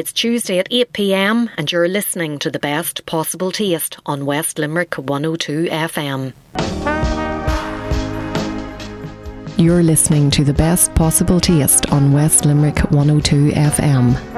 It's Tuesday at 8 pm, and you're listening to the best possible taste on West Limerick 102 FM. You're listening to the best possible taste on West Limerick 102 FM.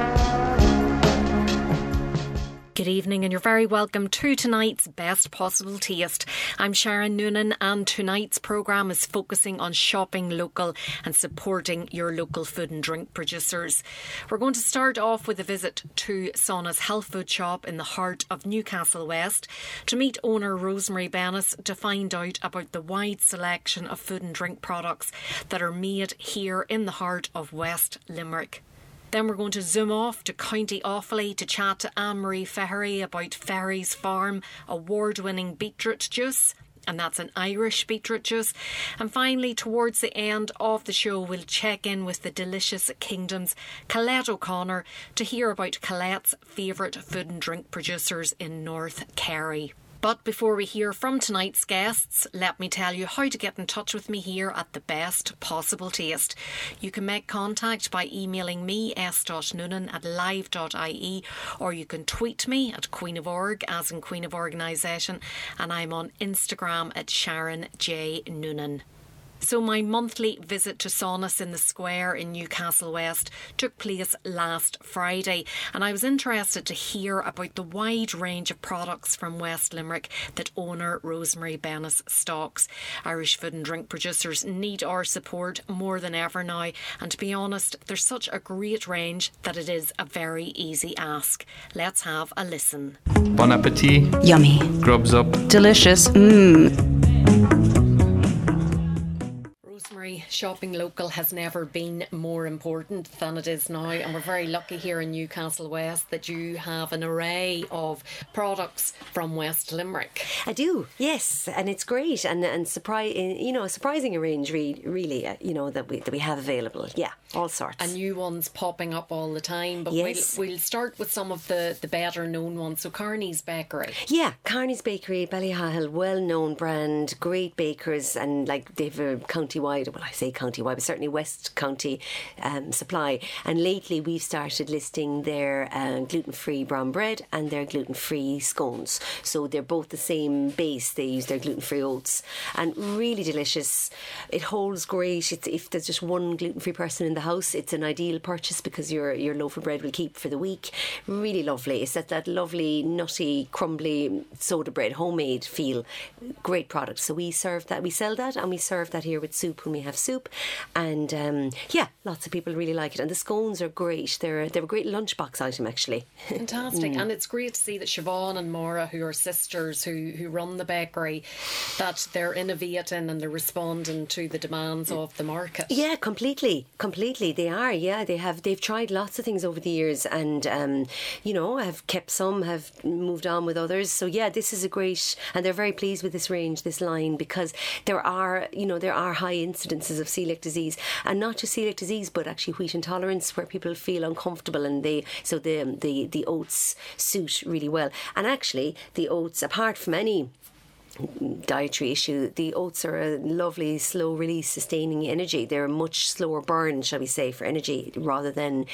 Good evening, and you're very welcome to tonight's Best Possible Taste. I'm Sharon Noonan, and tonight's programme is focusing on shopping local and supporting your local food and drink producers. We're going to start off with a visit to Sonas health food shop in the heart of Newcastle West to meet owner Rosemary Bennis to find out about the wide selection of food and drink products that are made here in the heart of West Limerick. Then we're going to zoom off to County Offaly to chat to Anne Marie Feherty about Feherty's Farm award winning beetroot juice and that's an Irish beetroot juice. And finally, towards the end of the show, we'll check in with the delicious Kingdoms, Colette O'Connor, to hear about Colette's favourite food and drink producers in North Kerry. But before we hear from tonight's guests, let me tell you how to get in touch with me here at the best possible taste. You can make contact by emailing me s.noonan at live.ie or you can tweet me at Queen of Org as in Queen of Organisation and I'm on Instagram at Sharon J Noonan. So, my monthly visit to Sonas in the Square in Newcastle West took place last Friday, and I was interested to hear about the wide range of products from West Limerick that owner Rosemary Bennis stocks. Irish food and drink producers need our support more than ever now, and to be honest, there's such a great range that it is a very easy ask. Let's have a listen. Bon appetit. Yummy. Grubs up. Delicious. Mmm. Shopping local has never been more important than it is now, and we're very lucky here in Newcastle West that you have an array of products from West Limerick. I do, yes, and it's great and and surprise, you know, a surprising range, really, really, uh, you know, that we that we have available. Yeah, all sorts. And new ones popping up all the time. But yes. we'll, we'll start with some of the the better known ones. So Carney's Bakery. Yeah, Carney's Bakery, Ballyhahill, well known brand, great bakers, and like they've a county wide. Well, I say county wide, but certainly West County um, supply. And lately we've started listing their uh, gluten free brown bread and their gluten free scones. So they're both the same base. They use their gluten free oats and really delicious. It holds great. It's, if there's just one gluten free person in the house, it's an ideal purchase because your your loaf of bread will keep for the week. Really lovely. It's that, that lovely, nutty, crumbly soda bread, homemade feel. Great product. So we serve that. We sell that and we serve that here with soup when we have soup. And um, yeah, lots of people really like it. And the scones are great. They're, they're a great lunchbox item, actually. Fantastic. mm. And it's great to see that Siobhan and Maura, who are sisters who, who run the bakery, that they're innovating and they're responding to the demands of the market. Yeah, completely. Completely. They are. Yeah, they have. They've tried lots of things over the years and, um, you know, have kept some, have moved on with others. So yeah, this is a great, and they're very pleased with this range, this line, because there are, you know, there are high of celiac disease, and not just celiac disease, but actually wheat intolerance, where people feel uncomfortable, and they so the the the oats suit really well. And actually, the oats, apart from any dietary issue, the oats are a lovely, slow release, sustaining energy. They're a much slower burn, shall we say, for energy rather than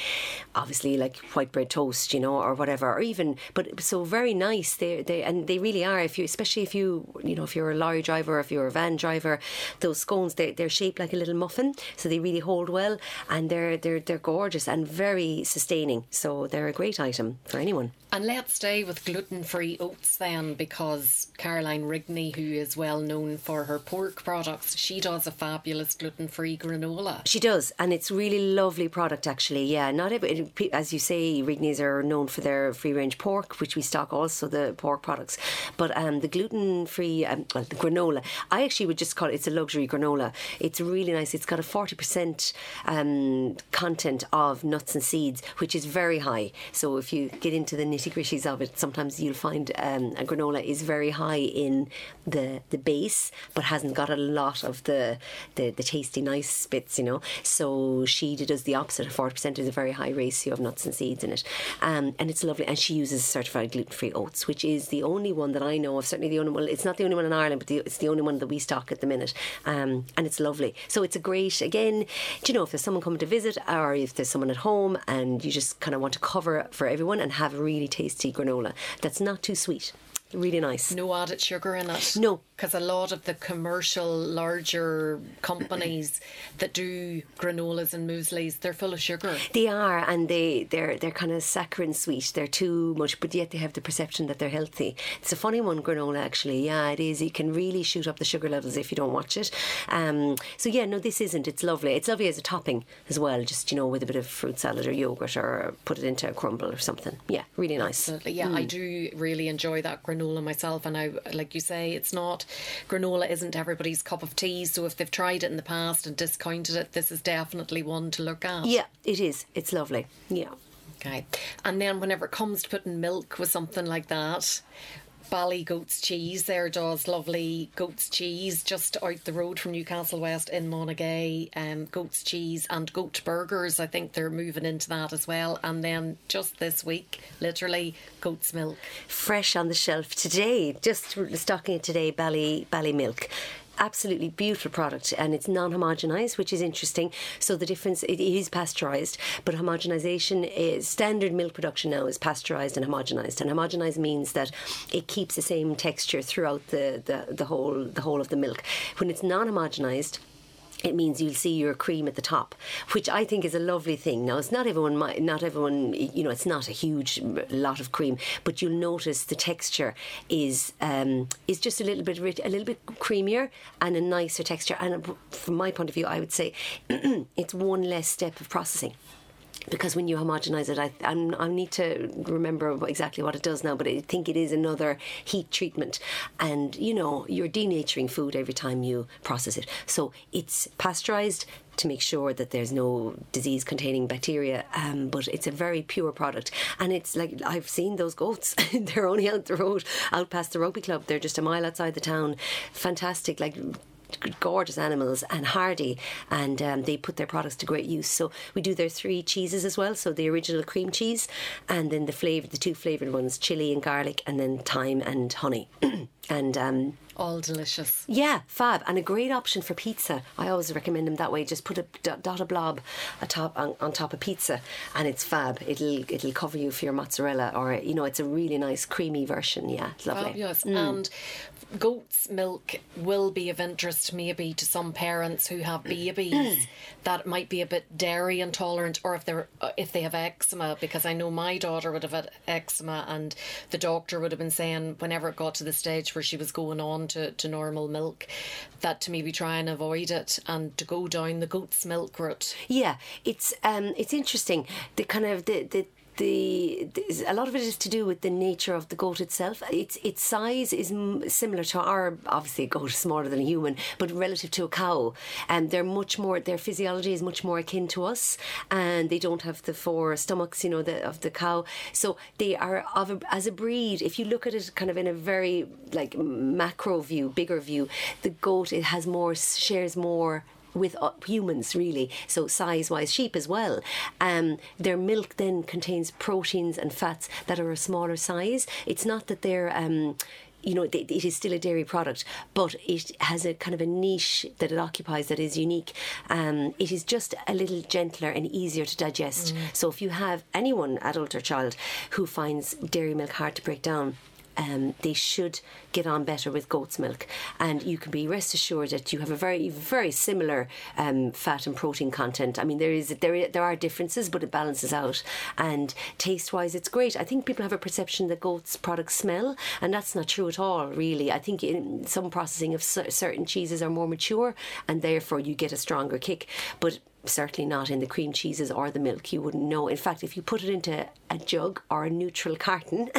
obviously like white bread toast, you know, or whatever, or even. But so very nice. They they and they really are. If you, especially if you, you know, if you're a lorry driver, if you're a van driver, those scones they they're shaped like a little muffin, so they really hold well, and they're they're they're gorgeous and very sustaining. So they're a great item for anyone. And let's stay with gluten free oats then, because Caroline Rigney, who is well known for her pork products, she does a fabulous gluten free granola. She does, and it's really lovely product actually. Yeah, not every, as you say, Rigneys are known for their free range pork, which we stock also the pork products, but um, the gluten free, um, well, the granola, I actually would just call it, it's a luxury granola. It's really nice. It's got a 40% um, content of nuts and seeds, which is very high. So if you get into the nitty gritties of it, sometimes you'll find um, a granola is very high in the the base, but hasn't got a lot of the the, the tasty nice bits, you know. So she does the opposite. Forty percent is a very high ratio of nuts and seeds in it, um, and it's lovely. And she uses certified gluten free oats, which is the only one that I know of. Certainly the only well, it's not the only one in Ireland, but the, it's the only one that we stock at the minute, um, and it's lovely. So it's a great again. Do you know if there's someone coming to visit, or if there's someone at home, and you just kind of want to cover for everyone and have a really tasty granola that's not too sweet. Really nice. No added sugar in it. No. Because a lot of the commercial, larger companies that do granolas and mueslis, they're full of sugar. They are, and they they're they're kind of saccharine sweet. They're too much, but yet they have the perception that they're healthy. It's a funny one, granola. Actually, yeah, it is. It can really shoot up the sugar levels if you don't watch it. Um, so yeah, no, this isn't. It's lovely. It's lovely as a topping as well. Just you know, with a bit of fruit salad or yogurt, or put it into a crumble or something. Yeah, really nice. Absolutely. Yeah, I do really enjoy that granola myself, and I like you say, it's not granola isn't everybody's cup of tea. So if they've tried it in the past and discounted it, this is definitely one to look at. Yeah, it is. It's lovely. Yeah. Okay. And then whenever it comes to putting milk with something like that, Bally Goat's Cheese there does lovely goat's cheese just out the road from Newcastle West in Monagea. Um, goat's cheese and goat burgers. I think they're moving into that as well. And then just this week, literally goat's milk. fresh on the shelf today. Just stocking it today, Bally Bally Milk. Absolutely beautiful product, and it's non-homogenized, which is interesting. So the difference it is pasteurized, but homogenization is standard milk production now is pasteurized and homogenized. And homogenized means that it keeps the same texture throughout the, the, the whole the whole of the milk. When it's non-homogenized, it means you'll see your cream at the top, which I think is a lovely thing. Now, it's not everyone, not everyone, you know, it's not a huge lot of cream, but you'll notice the texture is um, is just a little bit rich, a little bit creamier and a nicer texture. And from my point of view, I would say it's one less step of processing because when you homogenize it, I, I'm, I need to remember exactly what it does now, but I think it is another heat treatment. And, you know, you're denaturing food every time you process it. So it's pasteurized to make sure that there's no disease containing bacteria, um, but it's a very pure product. And it's like, I've seen those goats, they're only out the road, out past the rugby club, they're just a mile outside the town. Fantastic, like, gorgeous animals and hardy and um, they put their products to great use so we do their three cheeses as well so the original cream cheese and then the flavour the two flavoured ones chili and garlic and then thyme and honey and um, All delicious. yeah, fab, and a great option for pizza. I always recommend them that way. Just put a dot, a blob atop on, on top of pizza, and it's fab. It'll it'll cover you for your mozzarella, or you know, it's a really nice creamy version. Yeah, it's lovely. Fabulous. And goat's milk will be of interest maybe to some parents who have babies that might be a bit dairy intolerant or if they're uh, if they have eczema because I know my daughter would have had eczema and the doctor would have been saying whenever it got to the stage where she was going on to, to normal milk that to maybe try and avoid it and to go down the goat's milk route. Yeah, it's um, it's interesting. The kind of the the. The, a lot of it is to do with the nature of the goat itself. Its its size is similar to our obviously a goat is smaller than a human, but relative to a cow, and they're much more. Their physiology is much more akin to us, and they don't have the four stomachs, you know, the, of the cow. So they are of a, as a breed. If you look at it kind of in a very like macro view, bigger view, the goat it has more shares more with uh, humans really so size wise sheep as well um, their milk then contains proteins and fats that are a smaller size it's not that they're um, you know, it it is still a dairy product, but it has a kind of a niche that it occupies that is unique. Um, it is just a little gentler and easier to digest. So if you have anyone, adult or child, who finds dairy milk hard to break down, um, they should get on better with goat's milk. And you can be rest assured that you have a very, very similar um, fat and protein content. I mean, there is there there are differences, but it balances out. And taste wise, it's great. I think people have a perception that goat's products smell, and that's not true at all. Really, I think in some processing of certain cheeses are more mature, and therefore you get a stronger kick. But certainly not in the cream cheeses or the milk. You wouldn't know. In fact, if you put it into a jug or a neutral carton,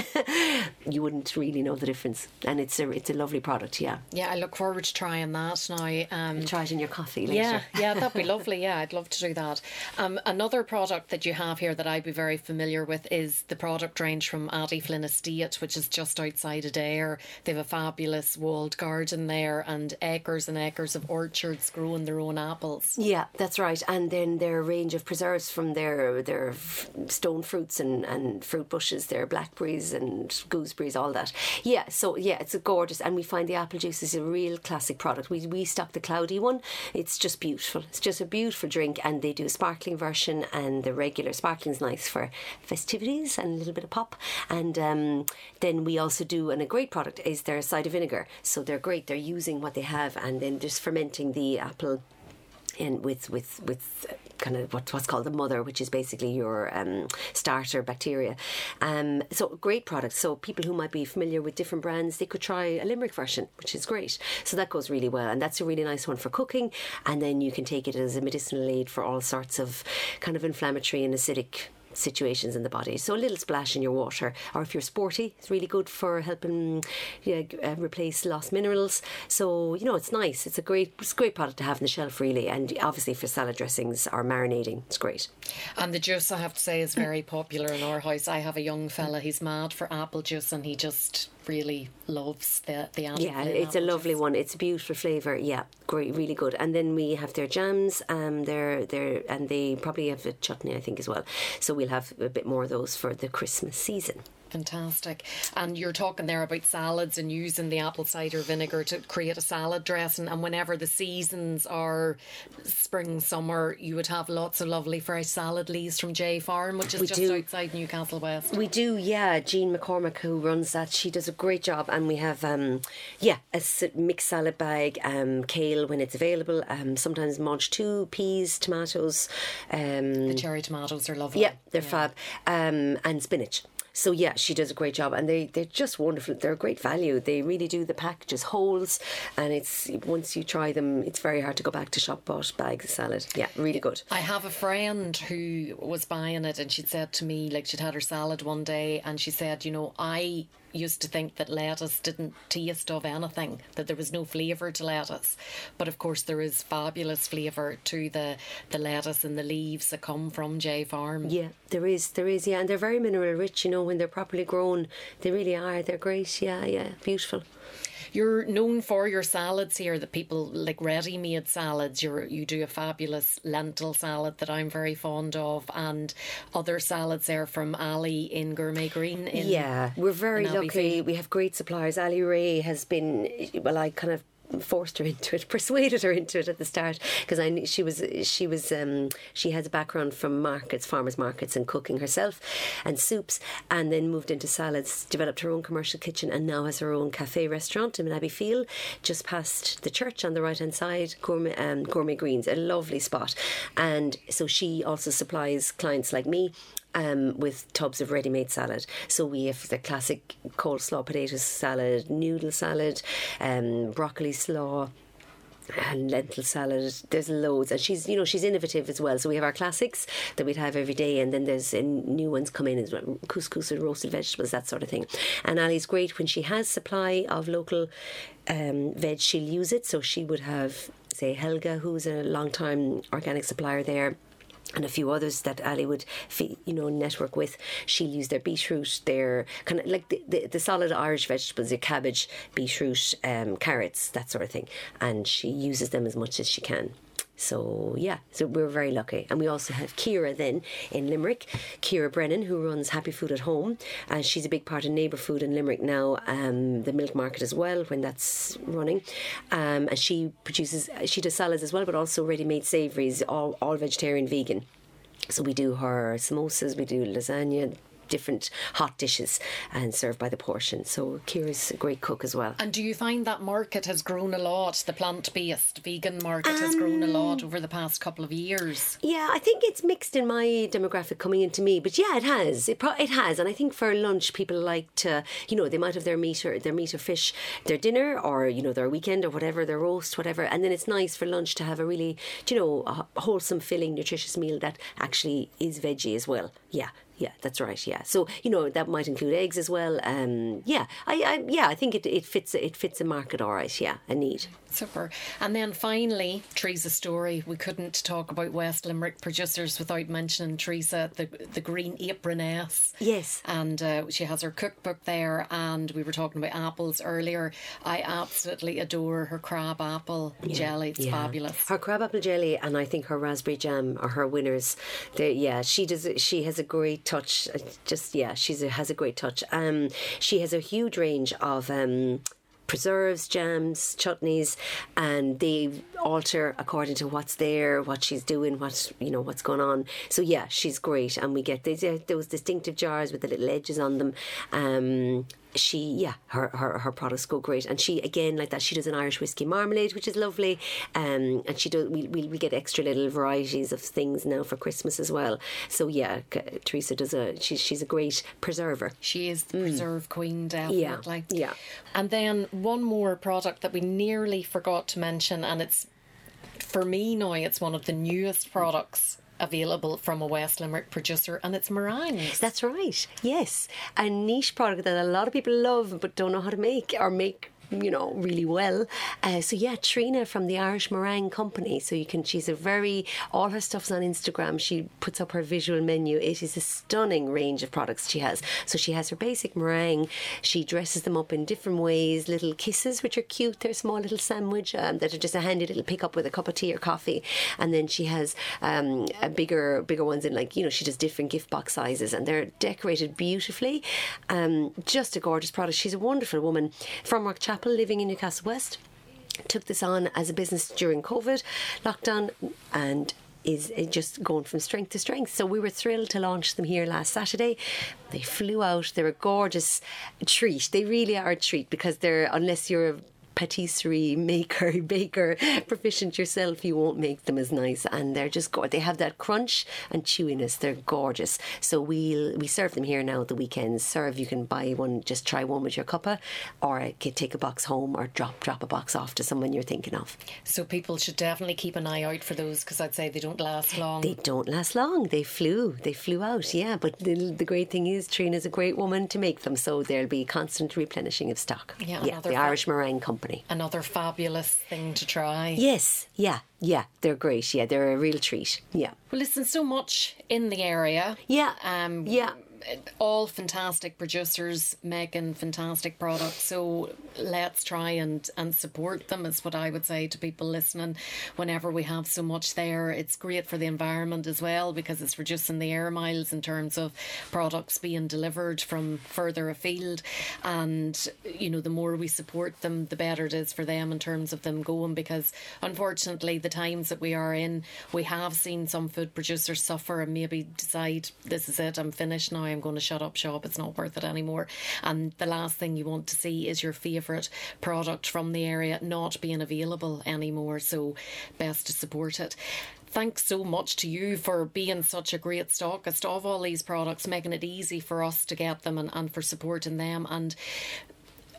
you wouldn't really know the difference. And it's a it's a lovely product. Yeah. Yeah, I look forward to trying that now. Um, Try it in your coffee later. yeah, yeah, that'd be lovely. Yeah, I'd love to do that. Um, another product that you have here that I'd be very familiar with is the product range from Attyflin Estate, which is just outside Adare. They have a fabulous walled garden there and acres and acres of orchards growing their own apples. Yeah, that's right. And then their range of preserves from their their stone fruits and, and fruit bushes, their blackberries and gooseberries, all that. Yeah, so yeah, it's a gorgeous. And we find the apple juice is a real classic product. We we stock the cloudy one. It's just beautiful. It's just a beautiful drink. And they do a sparkling version, and the regular sparkling's nice for festivities and a little bit of pop. And um, then we also do, and a great product is their cider vinegar. So they're great. They're using what they have, and then just fermenting the apple in with with with kind of what, what's called the mother, which is basically your um, starter bacteria. Um, so great product. So people who might be familiar with different brands, they could try a Limerick version, which is great. So that goes really well, and that's a really nice one for cooking. And then you can take it as a medicinal aid for all sorts of kind of inflammatory and acidic situations in the body. So a little splash in your water, or if you're sporty, it's really good for helping uh, replace lost minerals. So you know, it's nice. It's a great, it's a great product to have in the shelf, really. And obviously for salad dressings or marinating, it's great. And the juice, I have to say, is very popular in our house. I have a young fella, he's mad for apple juice and he just really loves the, the Addie Yeah, it's a lovely one. It's a beautiful flavour. Yeah, great, really good. And then we have their jams. Um, they're they're and they probably have a chutney, I think, as well. So we'll have a bit more of those for the Christmas season. Fantastic. And you're talking there about salads and using the apple cider vinegar to create a salad dressing. And whenever the seasons are spring, summer, you would have lots of lovely fresh salad leaves from J Farm, which is We just do. outside Newcastle West. We do, yeah. Jean McCormick, who runs that, she does a great job, and we have, um, yeah, a mixed salad bag, um, kale when it's available. Um, sometimes Modge two, peas, tomatoes. Um, The cherry tomatoes are lovely. yeah, they're fab, um, and spinach. So yeah, she does a great job, and they they're just wonderful. They're a great value. They really do the packages holes, and it's once you try them, it's very hard to go back to shop bought bags of salad. Yeah, really good. I have a friend who was buying it and she'd said to me, like, she'd had her salad one day and she said, you know, I used to think that lettuce didn't taste of anything, that there was no flavour to lettuce. But of course, there is fabulous flavour to the, the lettuce and the leaves that come from J Farm. Yeah, there is, there is, yeah, and they're very mineral rich. You know, when they're properly grown, they really are. They're great. Yeah, yeah, beautiful. You're known for your salads here, that people like ready made salads. You're, you do a fabulous lentil salad that I'm very fond of, and other salads there from Ali in Gourmet Green. In, Yeah, we're very lucky. We have great suppliers. Ali Ray has been, well, I kind of forced her into it, persuaded her into it at the start because I knew she was she was um, she has a background from markets, farmers markets, and cooking herself, and soups, and then moved into salads. Developed her own commercial kitchen, and now has her own cafe restaurant in Abbeyfeale, just past the church on the right hand side. Gourmet um, Gourmet Greens, a lovely spot, and so she also supplies clients like me um, with tubs of ready-made salad. So we have the classic coleslaw potato salad, noodle salad, um, broccoli slaw. And lentil salad, there's loads, and she's you know she's innovative as well. So we have our classics that we'd have every day, and then there's uh, new ones come in as well, couscous and roasted vegetables, that sort of thing. And Ali's great when she has supply of local um, veg, she'll use it. So she would have say Helga, who's a long time organic supplier there and a few others that Ali would, you know, network with. She'll use their beetroot, their kind of like the, the, the solid Irish vegetables, your cabbage, beetroot, um, carrots, that sort of thing. And she uses them as much as she can. So yeah, so we're very lucky, and we also have Kira then in Limerick, Kira Brennan who runs Happy Food at Home, and she's a big part of Neighbour Food in Limerick now, um, the milk market as well when that's running, um, and she produces she does salads as well, but also ready-made savouries, all all vegetarian, vegan. So we do her samosas, we do lasagna, different hot dishes and served by the portion. So Kira's a great cook as well. And do you find that market has grown a lot? The plant based vegan market has grown a lot Um, over the past couple of years. Yeah, I think it's mixed in my demographic coming into me, but yeah, it has. It pro- it has, and I think for lunch, people like to, you know, they might have their meat or their meat or fish, their dinner, or you know, their weekend or whatever, their roast, whatever, and then it's nice for lunch to have a really, you know, a wholesome, filling, nutritious meal that actually is veggie as well. Yeah. Yeah, that's right. Yeah, so you know that might include eggs as well. Um, yeah, I, I yeah, I think it, it fits it fits the market all right. Yeah, a need. Super. And then finally, Teresa Storey. We couldn't talk about West Limerick producers without mentioning Teresa, the the Green Aproness. Yes. And uh, she has her cookbook there, and we were talking about apples earlier. I absolutely adore her crab apple jelly. It's Yeah. fabulous. Her crab apple jelly and I think her raspberry jam are her winners. They, yeah, she does. She has a great touch. Just yeah, she's a, has a great touch. Um, she has a huge range of um. Preserves, jams, chutneys, and they alter according to what's there, what she's doing, what you know, what's going on. So yeah, she's great, and we get these, uh, those distinctive jars with the little edges on them. Um, she yeah her, her her products go great and she again like that she does an irish whiskey marmalade which is lovely um and she does we, we, we get extra little varieties of things now for christmas as well so yeah teresa does a she's she's a great preserver She is the preserve queen, definitely. Mm. yeah. And then one more product that we nearly forgot to mention, and it's for me now, it's one of the newest products available from a West Limerick producer, and it's meringues. that's right yes a niche product that a lot of people love but don't know how to make or make you know really well. Uh, so yeah Trina from the Irish Meringue Company. So you can she's a very all her stuff's on Instagram. She puts up her visual menu. It is a stunning range of products she has. So she has her basic meringue. She dresses them up in different ways. Little kisses which are cute. They're small little sandwich um, that are just a handy little pick up with a cup of tea or coffee. And then she has um, bigger bigger ones in like you know she does different gift box sizes and they're decorated beautifully. Um, just a gorgeous product. She's a wonderful woman. From Rock Chapel living in Newcastle West took this on as a business during COVID lockdown and is just going from strength to strength. So we were thrilled to launch them here last Saturday. They flew out. They're a gorgeous treat. They really are a treat because they're unless you're a patisserie maker, baker, proficient yourself, you won't make them as nice. And they're just go- they have that crunch and chewiness. They're gorgeous. So we'll we serve them here now at the weekends. Serve you can buy one, just try one with your cuppa, or take a box home, or drop drop a box off to someone you're thinking of. So people should definitely keep an eye out for those because I'd say they don't last long. They don't last long. They flew. They flew out. Yeah, but the, the great thing is Trina's a great woman to make them, so there'll be constant replenishing of stock. Yeah, yeah the Irish Meringue Company. Another fabulous thing to try. Yes, yeah, yeah. They're great. Yeah, they're a real treat. Yeah, Well, listen, so much in the area. yeah, Um, yeah. all fantastic producers making fantastic products. So let's try and, and support them, is what I would say to people listening. Whenever we have so much there, it's great for the environment as well because it's reducing the air miles in terms of products being delivered from further afield. And, you know, the more we support them, the better it is for them in terms of them going because unfortunately, the times that we are in, we have seen some food producers suffer and maybe decide this is it, I'm finished now, I'm going to shut up shop, it's not worth it anymore. And the last thing you want to see is your favourite product from the area not being available anymore. So, best to support it. Thanks so much to you for being such a great stockist of all these products, making it easy for us to get them and, and for supporting them. And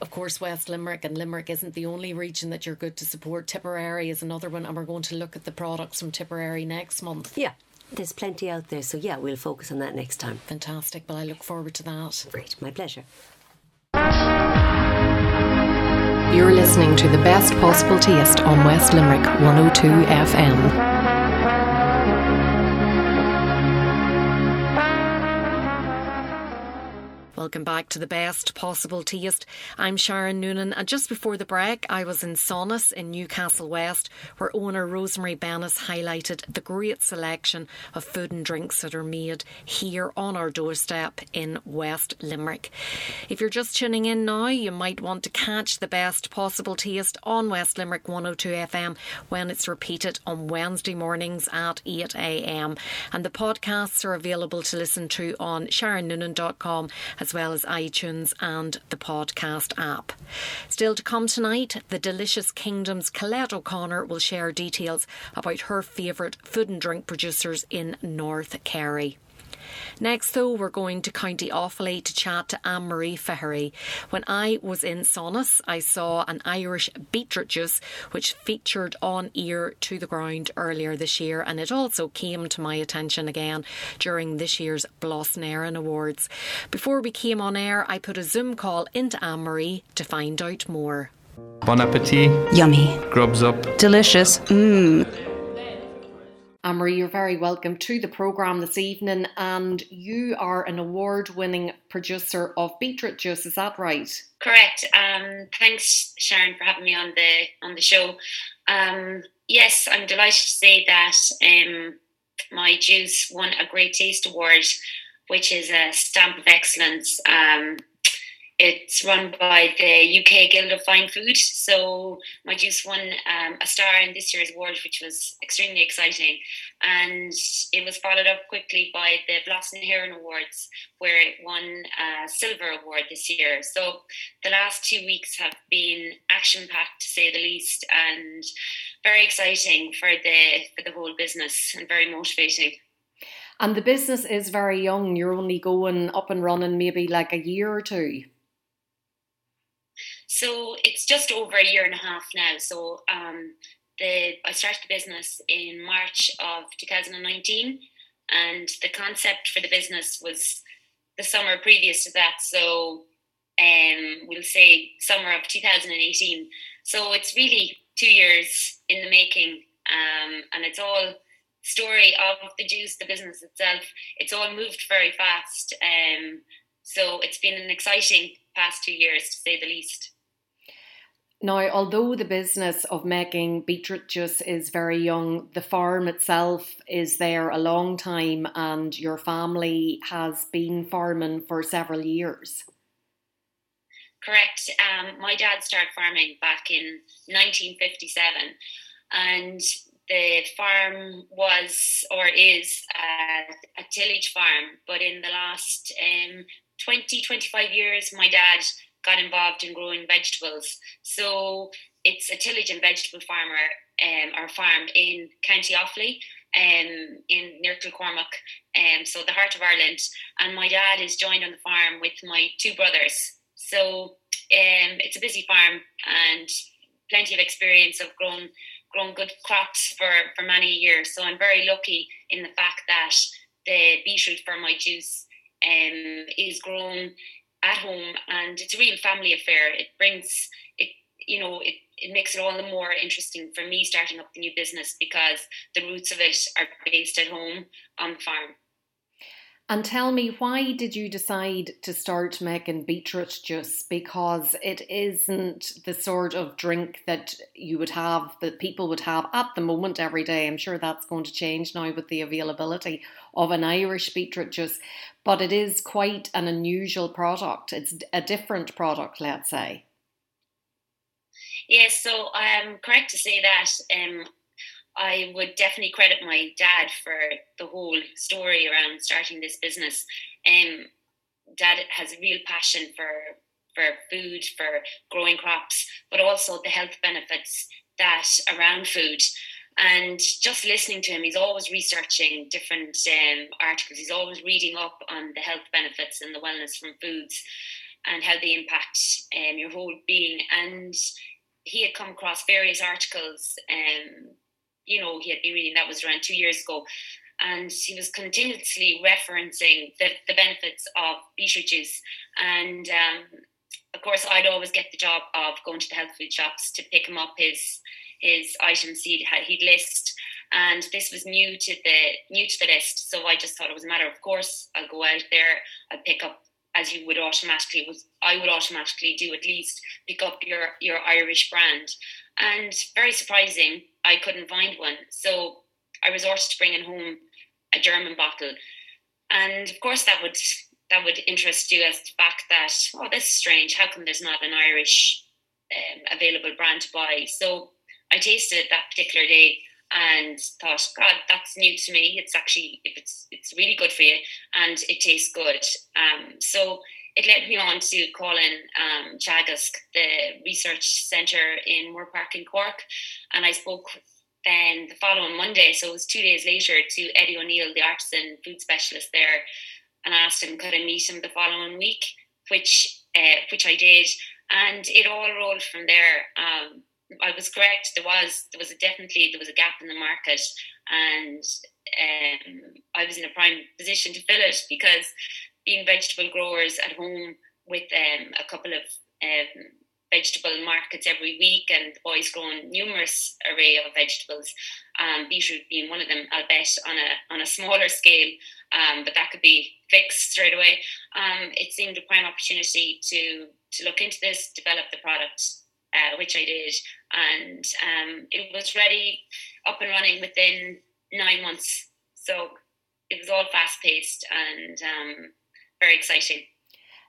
of course, West Limerick and Limerick isn't the only region that you're good to support. Tipperary is another one, and we're going to look at the products from Tipperary next month. Yeah, there's plenty out there, so yeah, we'll focus on that next time. Fantastic, but I look forward to that. Great, my pleasure. You're listening to the best possible taste on West Limerick 102 FM. Welcome back to the best possible taste. I'm Sharon Noonan, and just before the break, I was in Sonas in Newcastle West, where owner Rosemary Bennis highlighted the great selection of food and drinks that are made here on our doorstep in West Limerick. If you're just tuning in now, you might want to catch the best possible taste on West Limerick 102 FM when it's repeated on Wednesday mornings at 8 a.m. And the podcasts are available to listen to on sharonnoonan.com as well as iTunes and the podcast app. Still to come tonight, the Delicious Kingdoms Colette O'Connor will share details about her favourite food and drink producers in North Kerry. Next, though, we're going to County Offaly to chat to Anne Marie Feherty. When I was in Sonas, I saw an Irish beetroot juice which featured on ear to the ground earlier this year, and it also came to my attention again during this year's Blas na Éireann Awards. Before we came on air, I put a Zoom call into Anne Marie to find out more. Bon appetit. Yummy. Grubs up. Delicious. Mmm. Anne-Marie, you're very welcome to the programme this evening, and you are an award-winning producer of beetroot juice. Is that right? Correct. Um, thanks, Sharon, for having me on the on the show. Um, yes, I'm delighted to say that um, my juice won a Great Taste Award, which is a stamp of excellence. It's run by the UK Guild of Fine Food. So my juice won um, a star in this year's award, which was extremely exciting. And it was followed up quickly by the Blas Heron Awards, where it won a silver award this year. So the last two weeks have been action packed, to say the least, and very exciting for the for the whole business and very motivating. And the business is very young. You're only going up and running maybe like a year or two. So it's just over a year and a half now. So um, the I started the business in March of 2019, and the concept for the business was the summer previous to that. So um, we'll say summer of 2018. So it's really two years in the making, um, and it's all story of the juice, the business itself. It's all moved very fast. Um, so it's been an exciting past two years, to say the least. Now, although the business of making beetroot juice is very young, the farm itself is there a long time and your family has been farming for several years. Correct. Um, my dad started farming back in 1957 and the farm was or is a, a tillage farm, but in the last um, 20, 25 years, my dad got involved in growing vegetables. So it's a tillage and vegetable farmer um, or farm in County Offaly. Um, in near Kilcormac, um, so the heart of Ireland, and my dad is joined on the farm with my two brothers. So um, it's a busy farm and plenty of experience of growing grown good crops for for many years. So I'm very lucky in the fact that the beetroot for my juice um, is grown at home and it's a real family affair. It brings it, you know, it, it makes it all the more interesting for me starting up the new business because the roots of it are based at home on the farm. And tell me, why did you decide to start making beetroot juice? Because it isn't the sort of drink that you would have, that people would have at the moment every day. I'm sure that's going to change now with the availability of an Irish beetroot juice, but it is quite an unusual product. It's a different product, let's say. Yes, so I'm correct to say that um, I would definitely credit my dad for the whole story around starting this business. Um, dad has a real passion for for food, for growing crops, but also the health benefits that around food. And just listening to him, he's always researching different um, articles. He's always reading up on the health benefits and the wellness from foods and how they impact um, your whole being. And he had come across various articles um, you know, he had been reading that was around two years ago. And he was continuously referencing the, the benefits of beetroot juice. And um, of course, I'd always get the job of going to the health food shops to pick him up his his items he'd he'd list. And this was new to the new to the list, so I just thought it was a matter of course I'll go out there, I'll pick up as you would automatically was I would automatically do at least pick up your your Irish brand. And very surprising, I couldn't find one. So I resorted to bringing home a German bottle. And of course that would that would interest you as the fact that, oh, this is strange. How come there's not an Irish um, available brand to buy? So I tasted it that particular day and thought, God, that's new to me. It's actually, if it's it's really good for you and it tastes good. Um, so it led me on to call in um, Teagasc, the research centre in Moore Park in Cork, and I spoke then the following Monday, so it was two days later, to Eddie O'Neill, the artisan food specialist there, and asked him could I meet him the following week, which uh, which I did, and it all rolled from there. Um, I was correct. There was there was a definitely there was a gap in the market, and um, I was in a prime position to fill it because being vegetable growers at home with um, a couple of um, vegetable markets every week, and the boys growing numerous array of vegetables. Um, beetroot being one of them, I'll bet on a on a smaller scale, um, but that could be fixed straight away. Um, it seemed a prime opportunity to to look into this, develop the product, uh, which I did, and um, it was ready, up and running within nine months. So it was all fast paced and um, very exciting.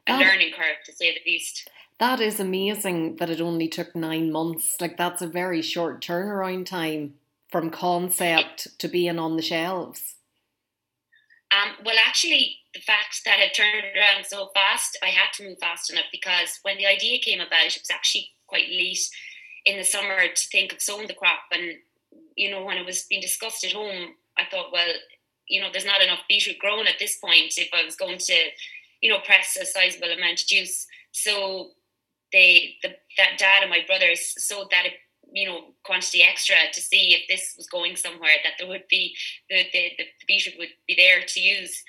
A learning curve, to say the least. That is amazing that it only took nine months. Like that's a very short turnaround time from concept to being on the shelves. Um, well, actually, the fact that it turned around so fast, I had to move fast enough because when the idea came about, it was actually quite late in the summer to think of sowing the crop. And, you know, when it was being discussed at home, I thought, well, you know, there's not enough beetroot grown at this point if I was going to, you know, press a sizable amount of juice. So they the that dad and my brothers sold that you know quantity extra to see if this was going somewhere that there would be the the, the beetroot would be there to use.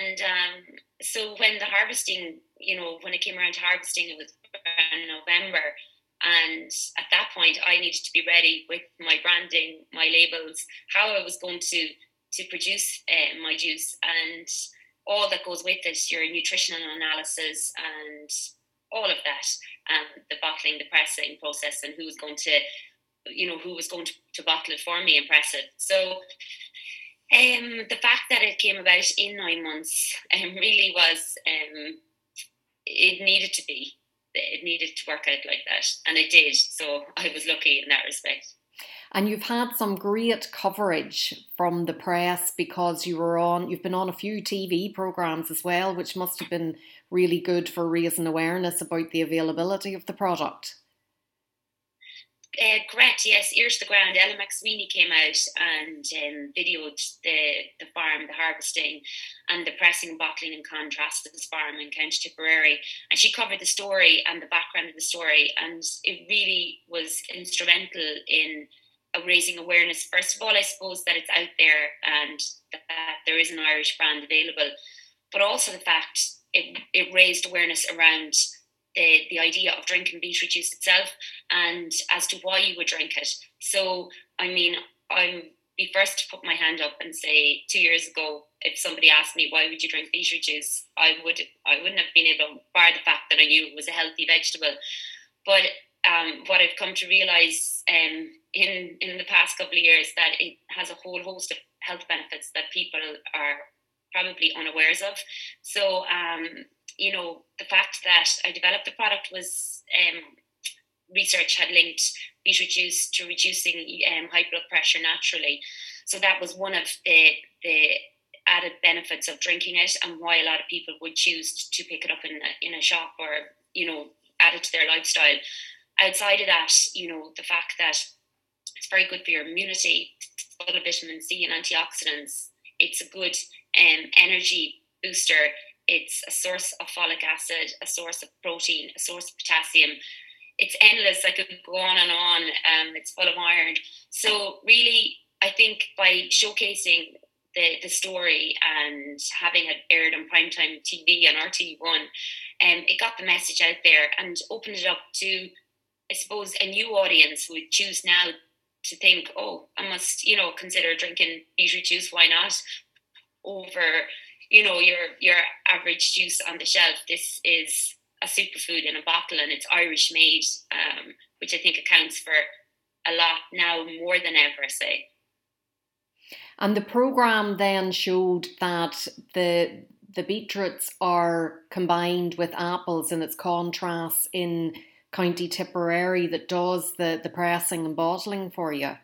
And um, so when the harvesting you know when it came around to harvesting it was around november. And at that point i needed to be ready with my branding my labels how i was going to to produce uh, my juice and all that goes with it your nutritional analysis and all of that um, the bottling, the pressing process, and who was going to, you know, who was going to, to bottle it for me and press it. So um, the fact that it came about in nine months um, really was, um, it needed to be, it needed to work out like that, and it did. So I was lucky in that respect. And you've had some great coverage from the press because you were on, you've been on a few TV programs as well, which must have been really good for raising awareness about the availability of the product. Uh, correct, yes, ear to the ground. Ella McSweeney came out and um, videoed the, the farm, the harvesting, and the pressing, bottling, and Con Traas of this farm in County Tipperary. And she covered the story and the background of the story, and it really was instrumental in raising awareness. First of all, I suppose that it's out there and that there is an Irish brand available, but also the fact it, it raised awareness around the, the idea of drinking beetroot juice itself and as to why you would drink it. So, I mean, I'm be first to put my hand up and say two years ago, if somebody asked me why would you drink beetroot juice, I would I wouldn't have been able, bar the fact that I knew it was a healthy vegetable. But um, what I've come to realize um, in in the past couple of years that it has a whole host of health benefits that people are probably unawares of. So, um, you know, the fact that I developed the product was um, research had linked juice to reducing um, high blood pressure naturally. So that was one of the the added benefits of drinking it, and why a lot of people would choose to pick it up in a, in a shop or you know add it to their lifestyle. Outside of that, you know, the fact that it's very good for your immunity, full of vitamin C and antioxidants. It's a good um, energy booster. It's a source of folic acid, a source of protein, a source of potassium. It's endless. I could go on and on. Um, it's full of iron. So really, I think by showcasing the, the story and having it aired on primetime TV and RT1, um, it got the message out there and opened it up to, I suppose, a new audience who would choose now to think, oh, I must, you know, consider drinking beetroot juice. Why not? over you know your your average juice on the shelf. This is a superfood in a bottle, and it's Irish made, um, which I think accounts for a lot now more than ever. Say. And the program then showed that the the beetroots are combined with apples, and it's Con Traas's in County Tipperary that does the the pressing and bottling for you.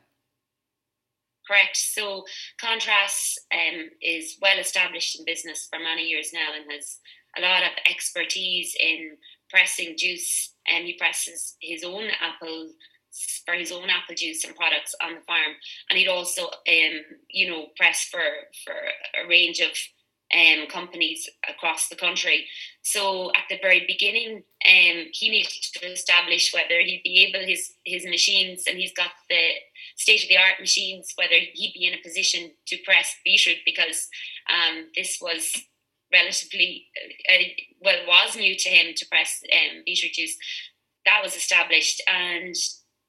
Correct. So Con Traas um, is well established in business for many years now and has a lot of expertise in pressing juice. And um, he presses his own apple for his own apple juice and products on the farm, and he'd also, um, you know, press for for a range of um, companies across the country. So at the very beginning, um, he needed to establish whether he'd be able his his machines, and he's got the state of the art machines, whether he'd be in a position to press beetroot because um, this was relatively uh, well was new to him to press um, beetroot juice. That was established, and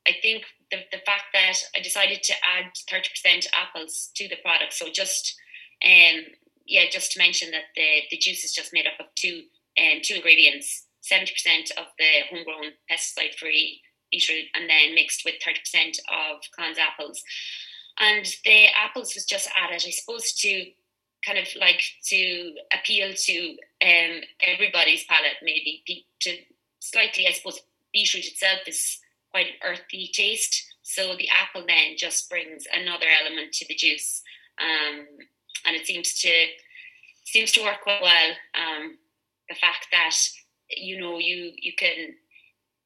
I think the the fact that I decided to add thirty percent apples to the product, so just um yeah, just to mention that the the juice is just made up of two um two ingredients, seventy percent of the homegrown pesticide free beetroot and then mixed with 30% of Con's apples. And the apples was just added, I suppose, to kind of like to appeal to um, everybody's palate, maybe to slightly, I suppose, beetroot itself is quite an earthy taste. So the apple then just brings another element to the juice, um, and it seems to seems to work quite well. Um, the fact that you know you you can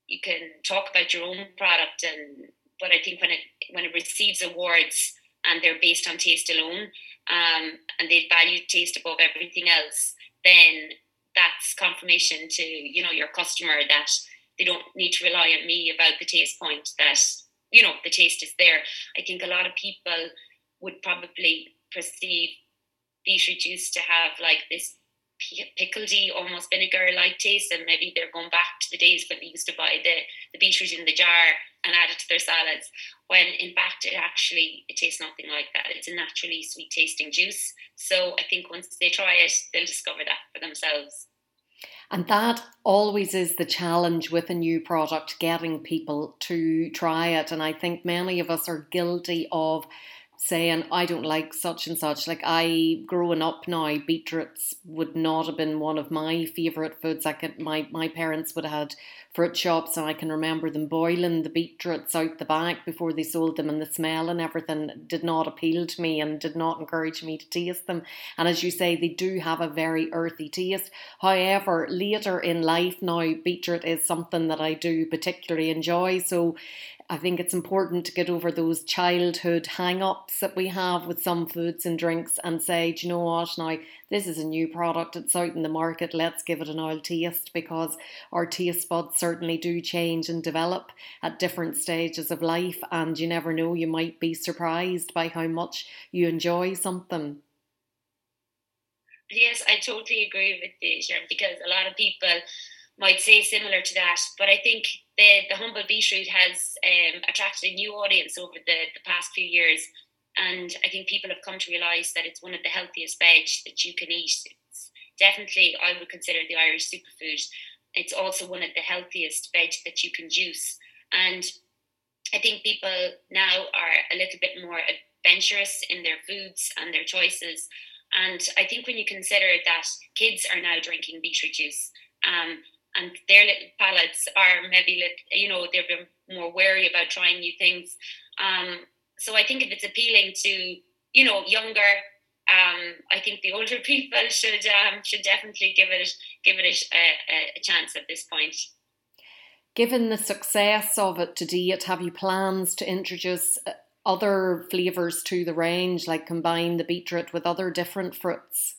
you can talk about your own product and but I think when it when it receives awards and they're based on taste alone um, and they value taste above everything else, then that's confirmation to you know your customer that they don't need to rely on me about the taste point that you know the taste is there. I think a lot of people would probably perceive beetroot juice to have like this pickledy, almost vinegar-like taste, and maybe they're going back to the days when they used to buy the, the beetroot in the jar and add it to their salads. When in fact, it actually it tastes nothing like that. It's a naturally sweet tasting juice. So I think once they try it, they'll discover that for themselves. And that always is the challenge with a new product, getting people to try it. And I think many of us are guilty of saying I don't like such and such. Like I growing up now, beetroots would not have been one of my favourite foods. I could my, my parents would have had fruit shops and I can remember them boiling the beetroots out the back before they sold them and the smell and everything did not appeal to me and did not encourage me to taste them. And as you say, they do have a very earthy taste. However, later in life now beetroot is something that I do particularly enjoy. So I think it's important to get over those childhood hang ups that we have with some foods and drinks and say, do you know what, now this is a new product, it's out in the market, let's give it an oil taste because our taste buds certainly do change and develop at different stages of life, and you never know, you might be surprised by how much you enjoy something. Yes, I totally agree with you, Sharon, because a lot of people might say similar to that. But I think the, the humble beetroot has um, attracted a new audience over the, the past few years. And I think people have come to realise that it's one of the healthiest veg that you can eat. It's definitely, I would consider the Irish superfood. It's also one of the healthiest veg that you can juice. And I think people now are a little bit more adventurous in their foods and their choices. And I think when you consider that kids are now drinking beetroot juice, um, and their little palates are maybe you know they're more wary about trying new things um, so i think if it's appealing to you know younger um, I think the older people should um, should definitely give it give it a, a, chance at this point. Given the success of it to date, have you plans to introduce uh, other flavors to the range, like combine the beetroot with other different fruits?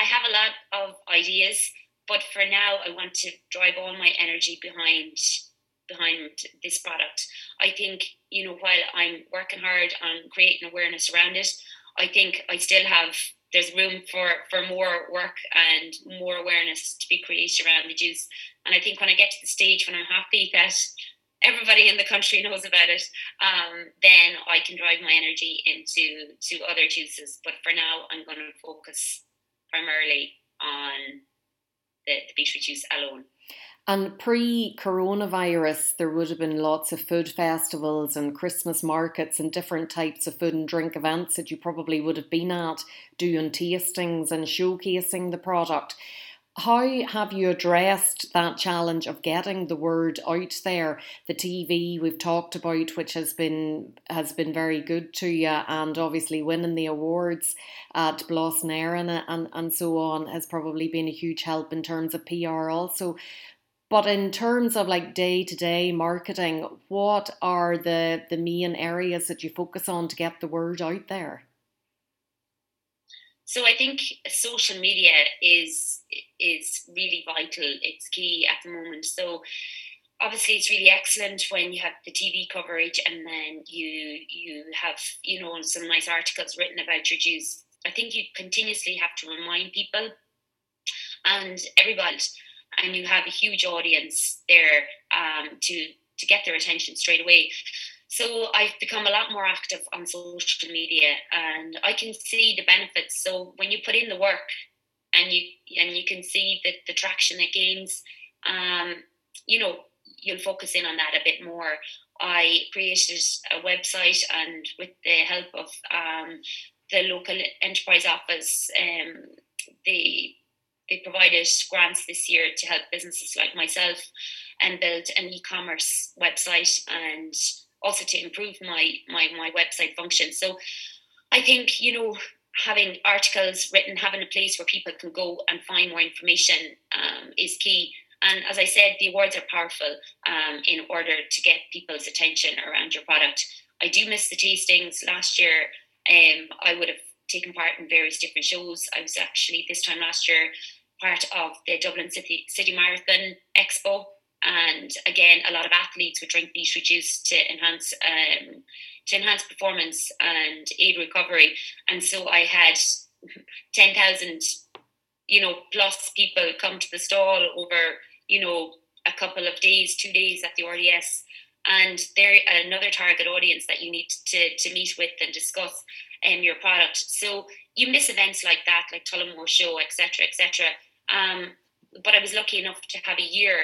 I have a lot of ideas, but for now, I want to drive all my energy behind behind this product. I think you know while I'm working hard on creating awareness around it, I think I still have there's room for for more work and more awareness to be created around the juice. And I think when I get to the stage when I'm happy that everybody in the country knows about it, um, then I can drive my energy into to other juices. But for now, I'm going to focus primarily on the, the beetroot juice alone. And pre coronavirus, there would have been lots of food festivals and Christmas markets and different types of food and drink events that you probably would have been at doing tastings and showcasing the product. How have you addressed that challenge of getting the word out there? The TV we've talked about, which has been has been very good to you, and obviously winning the awards at Blas na and, and so on has probably been a huge help in terms of PR also. But in terms of like day to day marketing, what are the, the main areas that you focus on to get the word out there? So I think social media is is really vital. It's key at the moment. So obviously it's really excellent when you have the TV coverage and then you you have you know some nice articles written about your juice. I think you continuously have to remind people and everybody and you have a huge audience there um, to to get their attention straight away. So I've become a lot more active on social media, and I can see the benefits. So when you put in the work, and you and you can see the, the traction it gains, um, you know, you'll focus in on that a bit more. I created a website, and with the help of um, the local enterprise office, um, they they provided grants this year to help businesses like myself and build an e-commerce website and also to improve my my my website function. So I think you know having articles written, having a place where people can go and find more information um, is key. And as I said, the awards are powerful um, in order to get people's attention around your product. I do miss the tastings. Last year, um, I would have taken part in various different shows. I was actually this time last year part of the Dublin City, City Marathon Expo. And again, a lot of athletes would drink beetroot juice to enhance um, to enhance performance and aid recovery. And so I had ten thousand, you know, plus people come to the stall over, you know, a couple of days, two days at the RDS. And they're another target audience that you need to, to meet with and discuss um, your product. So you miss events like that, like Tullamore Show, etc., etc um, but I was lucky enough to have a year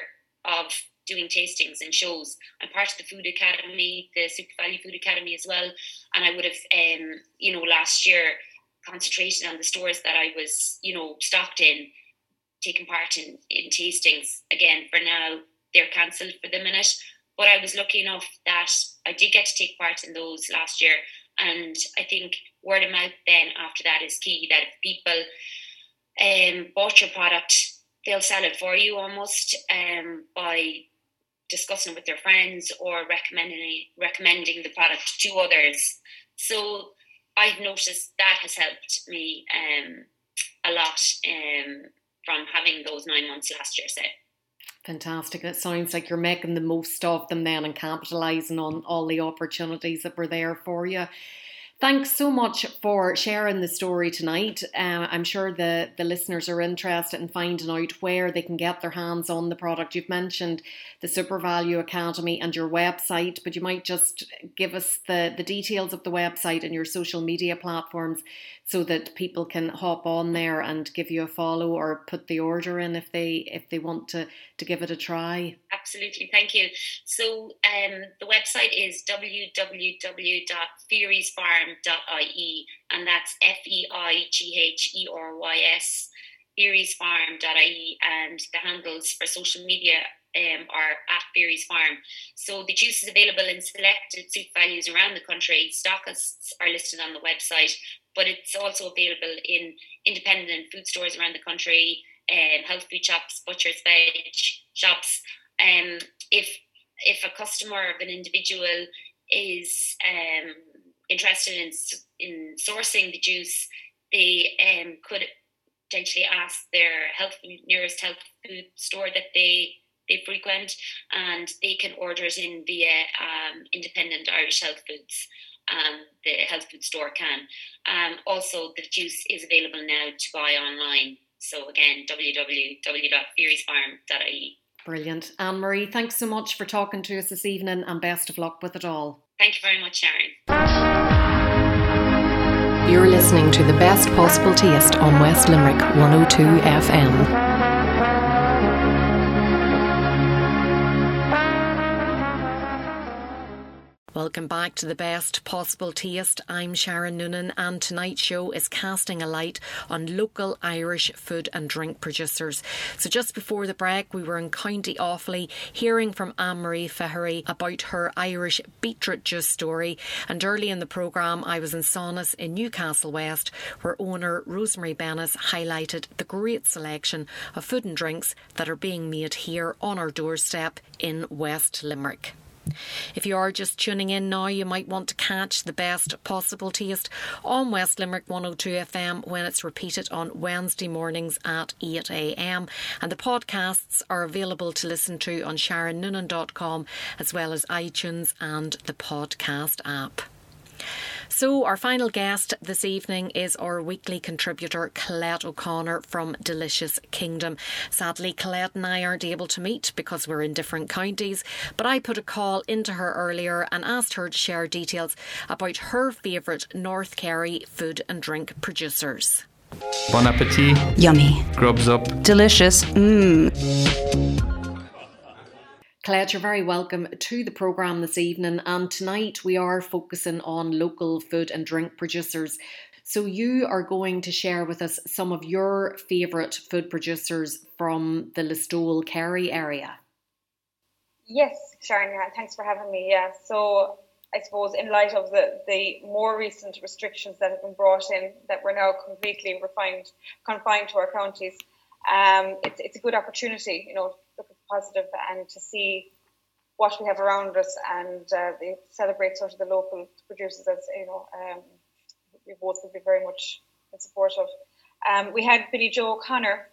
of doing tastings and shows. I'm part of the Food Academy, the SuperValu Food Academy as well, and I would have, um, you know, last year concentrated on the stores that I was, you know, stocked in, taking part in in tastings. Again, for now, they're cancelled for the minute, but I was lucky enough that I did get to take part in those last year, and I think word of mouth then after that is key. That if people um, bought your product, they'll sell it for you almost um, by discussing with their friends or recommending recommending the product to others. So I've noticed that has helped me um, a lot um, from having those nine months last year. Say. Fantastic. It sounds like you're making the most of them then and capitalising on all the opportunities that were there for you. Thanks so much for sharing the story tonight. Uh, I'm sure the, the listeners are interested in finding out where they can get their hands on the product. You've mentioned the SuperValu Academy and your website, but you might just give us the, the details of the website and your social media platforms so that people can hop on there and give you a follow or put the order in if they if they want to to give it a try. Absolutely, thank you. So um, the website is www.feigherysfarm.ie and that's F E I G H E R Y S feigherysfarm.ie and the handles for social media um, are at Fairies Farm. So the juice is available in selected SuperValus around the country. Stockists are listed on the website, but it's also available in independent food stores around the country, um, health food shops, butchers, veg shops. Um, if if a customer of an individual is um, interested in in sourcing the juice, they um, could potentially ask their health nearest health food store that they they frequent, and they can order it in via um, independent Irish health foods. Um, the health food store can. Um, also, the juice is available now to buy online. So again, www.feigherysfarm.ie. Brilliant. Anne Marie, thanks so much for talking to us this evening and best of luck with it all. Thank you very much, Sharon. Listening to the best possible taste on West Limerick 102 FM. Welcome back to the best possible taste. I'm Sharon Noonan, and tonight's show is casting a light on local Irish food and drink producers. So, just before the break, we were in County Offaly hearing from Anne Marie Feherty about her Irish beetroot juice story. And early in the programme, I was in Sonas in Newcastle West, where owner Rosemary Bennis highlighted the great selection of food and drinks that are being made here on our doorstep in West Limerick. If you are just tuning in now, you might want to catch the best possible taste on West Limerick 102 FM when it's repeated on Wednesday mornings at 8am. And the podcasts are available to listen to on SharonNoonan.com as well as iTunes and the podcast app. So, our final guest this evening is our weekly contributor, Colette O'Connor from Delicious Kingdom. Sadly, Colette and I aren't able to meet because we're in different counties, but I put a call into her earlier and asked her to share details about her favourite North Kerry food and drink producers. Bon appetit. Yummy. Grubs up. Delicious. Mmm. Claire, you're very welcome to the programme this evening. And tonight we are focusing on local food and drink producers. So, you are going to share with us some of your favourite food producers from the Listowel Kerry area. Yes, Sharon, yeah, thanks for having me. Yeah, so I suppose in light of the, the more recent restrictions that have been brought in, that we're now completely refined, confined to our counties, um, it's, it's a good opportunity, you know, positive and to see what we have around us and uh, they celebrate sort of the local producers as you know um, we both would be very much in support of. Um, we had Billy Joe O'Connor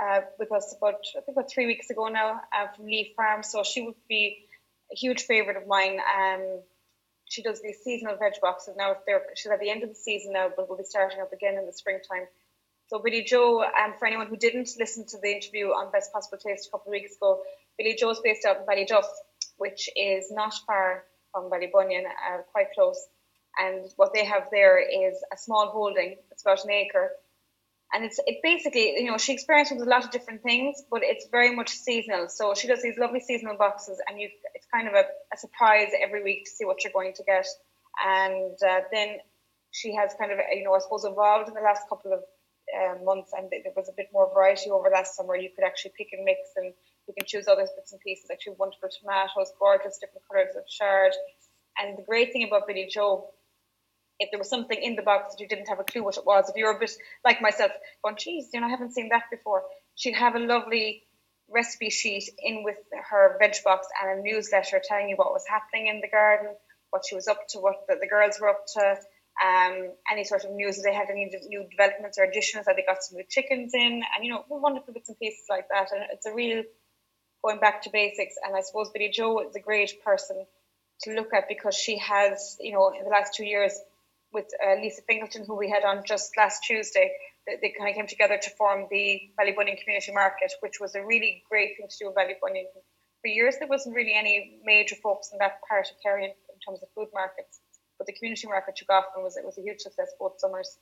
uh, with us about I think about three weeks ago now uh, from Leaf Farm, so she would be a huge favourite of mine. Um, she does these seasonal veg boxes now. If They're, she's at the end of the season now, but we'll be starting up again in the springtime. So Billy Joe, um, for anyone who didn't listen to the interview on Best Possible Taste a couple of weeks ago, Billy Joe's based out in Ballyduff, which is not far from Ballybunion, uh, quite close. And what they have there is a small holding. It's about an acre, and it's it basically you know she experiences a lot of different things, but it's very much seasonal. So she does these lovely seasonal boxes, and you it's kind of a, a surprise every week to see what you're going to get. And uh, then she has kind of you know I suppose evolved in the last couple of um, months, and there was a bit more variety over last summer. You could actually pick and mix, and you can choose other bits and pieces. Like wonderful tomatoes, gorgeous different colours of chard. And the great thing about Billy Joe, if there was something in the box that you didn't have a clue what it was, if you're a bit like myself, going, geez, you know, I haven't seen that before, she'd have a lovely recipe sheet in with her veg box and a newsletter telling you what was happening in the garden, what she was up to, what the, the girls were up to, um, any sort of news that they had any new developments or additions that they got some new chickens in. And you know wonderful bits and pieces like that. And it's a real going back to basics and I suppose Billy Joe is a great person to look at because she has you know in the last two years with uh, Lisa Fingleton who we had on just last Tuesday they, they kind of came together to form the Ballybunion Community Market which was a really great thing to do with Ballybunion for years there wasn't really any major focus in that part of Kerry in, in terms of food markets but the community market took off and was it was a huge success both summers.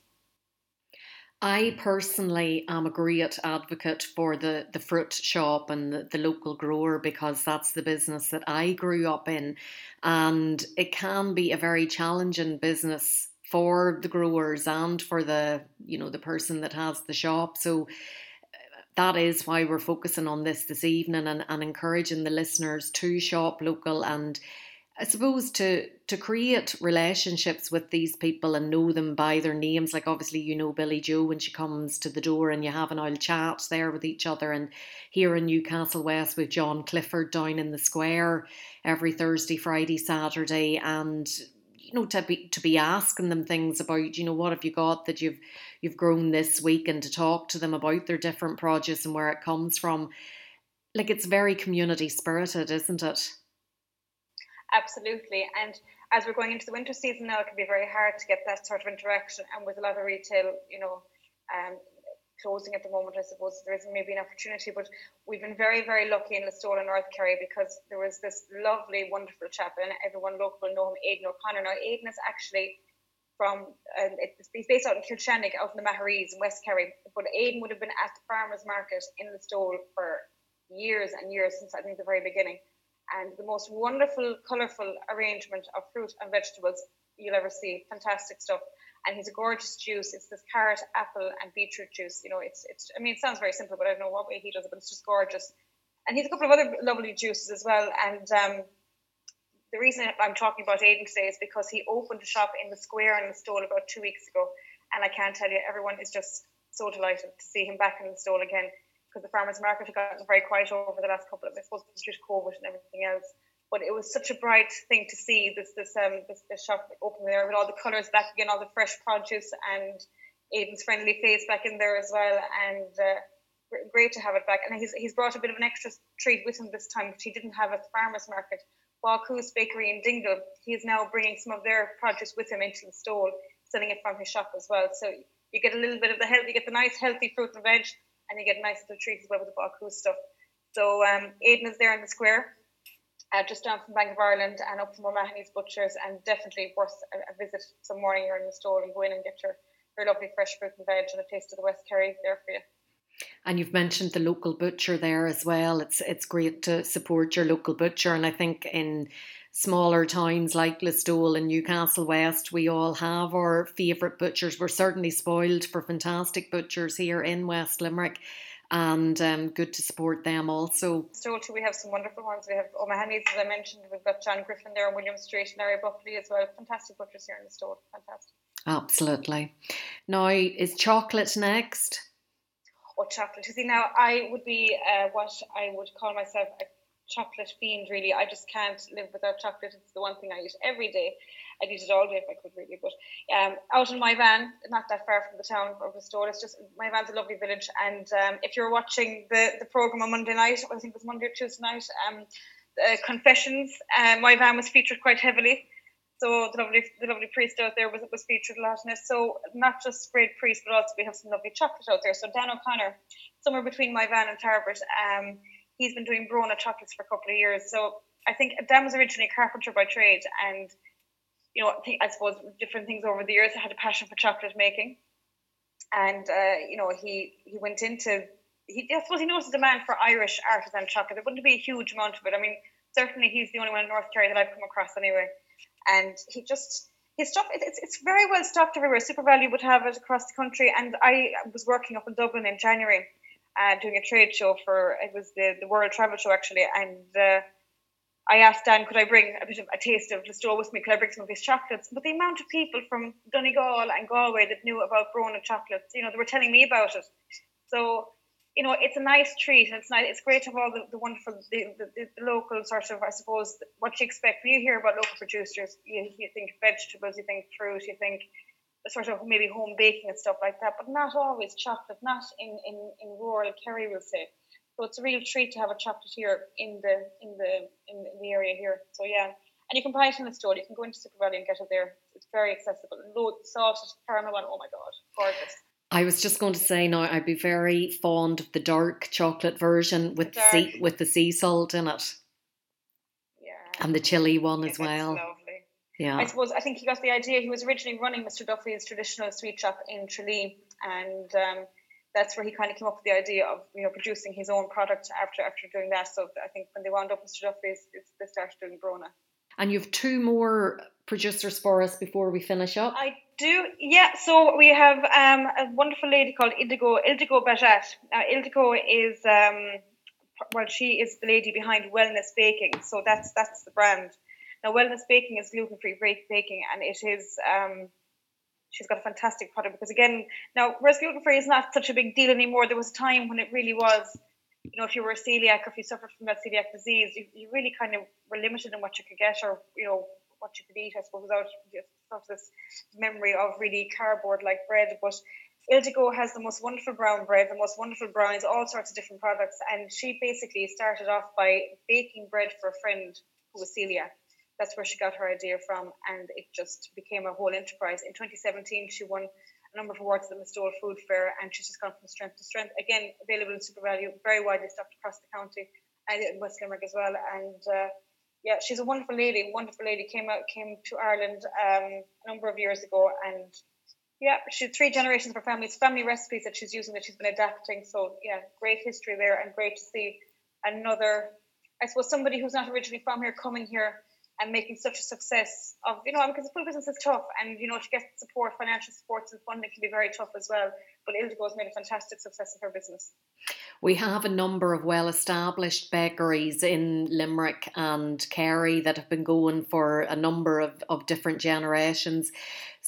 I personally am a great advocate for the, the fruit shop and the, the local grower because that's the business that I grew up in. And it can be a very challenging business for the growers and for the you know the person that has the shop. So that is why we're focusing on this this evening and, and encouraging the listeners to shop local and I suppose to to create relationships with these people and know them by their names. Like obviously you know Billy Joe when she comes to the door and you have an old chat there with each other. And here in Newcastle West with John Clifford down in the square every Thursday, Friday, Saturday, and you know to be to be asking them things about you know what have you got that you've you've grown this week and to talk to them about their different produce and where it comes from. Like it's very community spirited, isn't it? Absolutely. And as we're going into the winter season now, it can be very hard to get that sort of interaction. And with a lot of retail, you know, um, closing at the moment. I suppose there isn't maybe an opportunity, but we've been very, very lucky in Listowel and North Kerry because there was this lovely, wonderful chap, and everyone local know him, Aidan O'Connor. Now, Aidan is actually from, uh, he's based out in Kilshannig, out in the Maharees in West Kerry, but Aidan would have been at the farmers market in Listowel for years and years since I think the very beginning. And the most wonderful, colourful arrangement of fruit and vegetables you'll ever see. Fantastic stuff and he's a gorgeous juice. It's this carrot, apple, and beetroot juice. You know, it's it's. I mean, it sounds very simple, but I don't know what way he does it, but it's just gorgeous. And he's a couple of other lovely juices as well. And um, the reason I'm talking about Aidan today is because he opened a shop in the square in the stall about two weeks ago, and I can't tell you, everyone is just so delighted to see him back in the stall again because the farmers market had gotten very quiet over the last couple of, I suppose, due to COVID and everything else but it was such a bright thing to see this this um this, this shop open there with all the colours back again, all the fresh produce and Aidan's friendly face back in there as well, and uh, great to have it back. And he's he's brought a bit of an extra treat with him this time, which he didn't have at the farmers market. Baucus Bakery in Dingle, he is now bringing some of their produce with him into the stall, selling it from his shop as well. So you get a little bit of the health, you get the nice healthy fruit and veg, and you get nice little treat as well with the Baucus stuff. So um, Aidan is there in the square uh, just down from Bank of Ireland and up from O'Mahony's Butchers, and definitely worth a, a visit some morning here in the store and go in and get your, your lovely fresh fruit and veg and a taste of the West Kerry there for you. And you've mentioned the local butcher there as well. It's it's great to support your local butcher, and I think in smaller towns like Listowel and Newcastle West, we all have our favourite butchers. We're certainly spoiled for fantastic butchers here in West Limerick and um, good to support them also. So too, we have some wonderful ones. We have O'Mahony's, as I mentioned. We've got John Griffin there on William Street and Larry Buckley as well. Fantastic butchers here in the store. Fantastic. Absolutely. Now, is chocolate next? Oh, chocolate. You see, now I would be uh, what I would call myself a chocolate fiend, really. I just can't live without chocolate. It's the one thing I eat every day. I'd eat it all day if I could really. But um, out in Moyvane, not that far from the town of the store, it's just Moyvane's a lovely village. And um, if you're watching the, the program on Monday night, I think it was Monday or Tuesday night, um, Confessions, um, Moyvane was featured quite heavily. So the lovely, the lovely priest out there was was featured a lot in it. So not just great priest, but also we have some lovely chocolate out there. So Dan O'Connor, somewhere between Moyvane and Tarbert, um, he's been doing Brona chocolates for a couple of years. So I think Dan was originally a carpenter by trade, and you know, I suppose different things over the years. I had a passion for chocolate making, and uh, you know, he he went into he I suppose he knows the demand for Irish artisan chocolate. There wouldn't be a huge amount of it. I mean, certainly he's the only one in North Kerry that I've come across anyway, and he just his stuff it's, it's very well stocked everywhere. SuperValu would have it across the country, and I was working up in Dublin in January, uh, doing a trade show for it was the the World Travel Show actually, and. Uh, I asked Dan, could I bring a bit of a taste of Listowel with me? Could I bring some of his chocolates? But the amount of people from Donegal and Galway that knew about Brona chocolates, you know, they were telling me about it. So, you know, it's a nice treat. And it's nice. It's great to have all the, the wonderful, the, the, the, local sort of, I suppose, what you expect when you hear about local producers. You, you think vegetables, you think fruit, you think sort of maybe home baking and stuff like that, but not always chocolate, not in, in, in rural Kerry, we'll say. So it's a real treat to have a chocolatier in the in the in the area here. So yeah, and you can buy it in the store. You can go into SuperValu and get it there. It's very accessible. Low salted caramel one. Oh my god, gorgeous. I was just going to say now I'd be very fond of the dark chocolate version with the sea with the sea salt in it. Yeah. And the chili one as well. Yeah. I suppose I think he got the idea. He was originally running Mr. Duffy's traditional sweet shop in Tralee, and um, that's where he kind of came up with the idea of you know producing his own product after after doing that. So I think when they wound up Mr. Duffy's, they started doing Brona. And you've two more producers for us before we finish up. I do, yeah. So we have um, a wonderful lady called Ildigo Ildigo Bajat. Now Ildigo is um, well, she is the lady behind Wellness Baking. So that's that's the brand. Now Wellness Baking is gluten free baking, and it is um, she's got a fantastic product because again now whereas gluten free is not such a big deal anymore there was a time when it really was you know if you were a celiac or if you suffered from that celiac disease you, you really kind of were limited in what you could get or you know what you could eat I suppose without just this memory of really cardboard like bread but Ildigo has the most wonderful brown bread, the most wonderful brownies, all sorts of different products. And she basically started off by baking bread for a friend who was celiac that's where she got her idea from, and it just became a whole enterprise. In 2017, she won a number of awards at the Listowel Food Fair, and she's just gone from strength to strength. Again, available in SuperValu, very widely stocked across the county and in West Limerick as well. And uh, yeah, she's a wonderful lady. Wonderful lady came out, came to Ireland um, a number of years ago, and yeah, she had three generations of her family. It's family recipes that she's using that she's been adapting. So yeah, great history there, and great to see another. I suppose somebody who's not originally from here coming here and making such a success of you know because the food business is tough and you know to get support financial support and funding can be very tough as well but Ildigo has made a fantastic success of her business we have a number of well established bakeries in Limerick and Kerry that have been going for a number of, of different generations.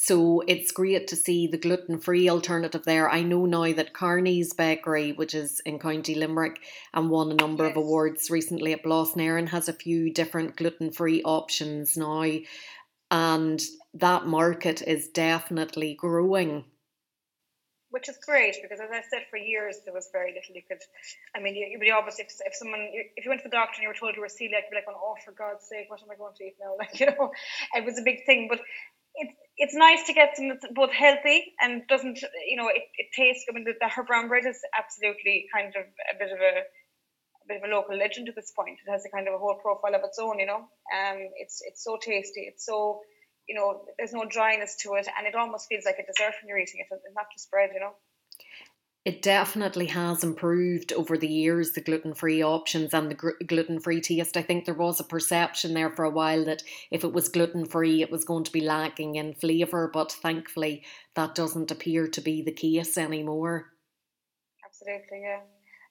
So it's great to see the gluten free alternative there. I know now that Carney's Bakery, which is in County Limerick and won a number yes. of awards recently at Blas na hÉireann, has a few different gluten free options now. And that market is definitely growing which is great because as I said for years there was very little you could I mean you, would obviously if, if someone if you went to the doctor and you were told you were celiac you'd be like oh for God's sake what am I going to eat now like you know it was a big thing but it's it's nice to get something that's both healthy and doesn't you know it, it tastes I mean the, the her brown bread is absolutely kind of a bit of a a bit of a local legend at this point. It has a kind of a whole profile of its own you know? Um it's it's so tasty. It's so you know, there's no dryness to it, and it almost feels like a dessert when you're eating it, and not just bread, you know. It definitely has improved over the years, the gluten free options and the gr- gluten free taste. I think there was a perception there for a while that if it was gluten free, it was going to be lacking in flavour, but thankfully that doesn't appear to be the case anymore. Absolutely, yeah.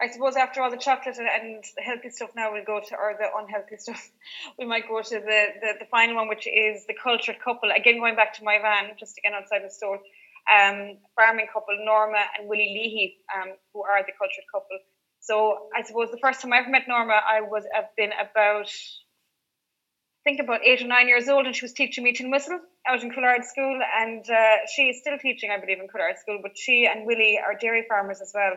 I suppose after all the chocolate and healthy stuff now we'll go to or the unhealthy stuff we might go to the, the, the final one which is the cultured couple again going back to Moyvane just again outside the store um, farming couple Norma and Willie Leahy um, who are the cultured couple. So I suppose the first time I ever met Norma I was have been about I think about eight or nine years old and she was teaching me to whistle out in Coolard School. And uh, she is still teaching I believe in Coolard School but she and Willie are dairy farmers as well.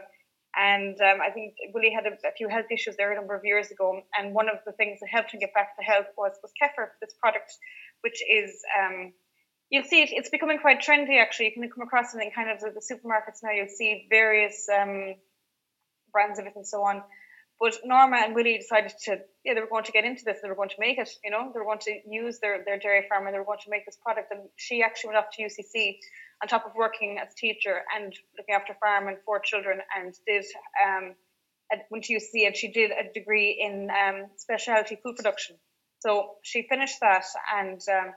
And um, I think Willie had a, a, few health issues there a number of years ago. And one of the things that helped him get back to health was, was kefir, this product, which is, um, you'll see it, it's becoming quite trendy actually. You can come across it in kind of the, the supermarkets now. You'll see various um, brands of it and so on. But Norma and Willie decided to, yeah, they were going to get into this. They were going to make it, you know, they were going to use their, their dairy farm and they were going to make this product. And she actually went off to UCC on top of working as a teacher and looking after farm and four children and did um, went to UCC and she did a degree in um, specialty food production. So she finished that and um,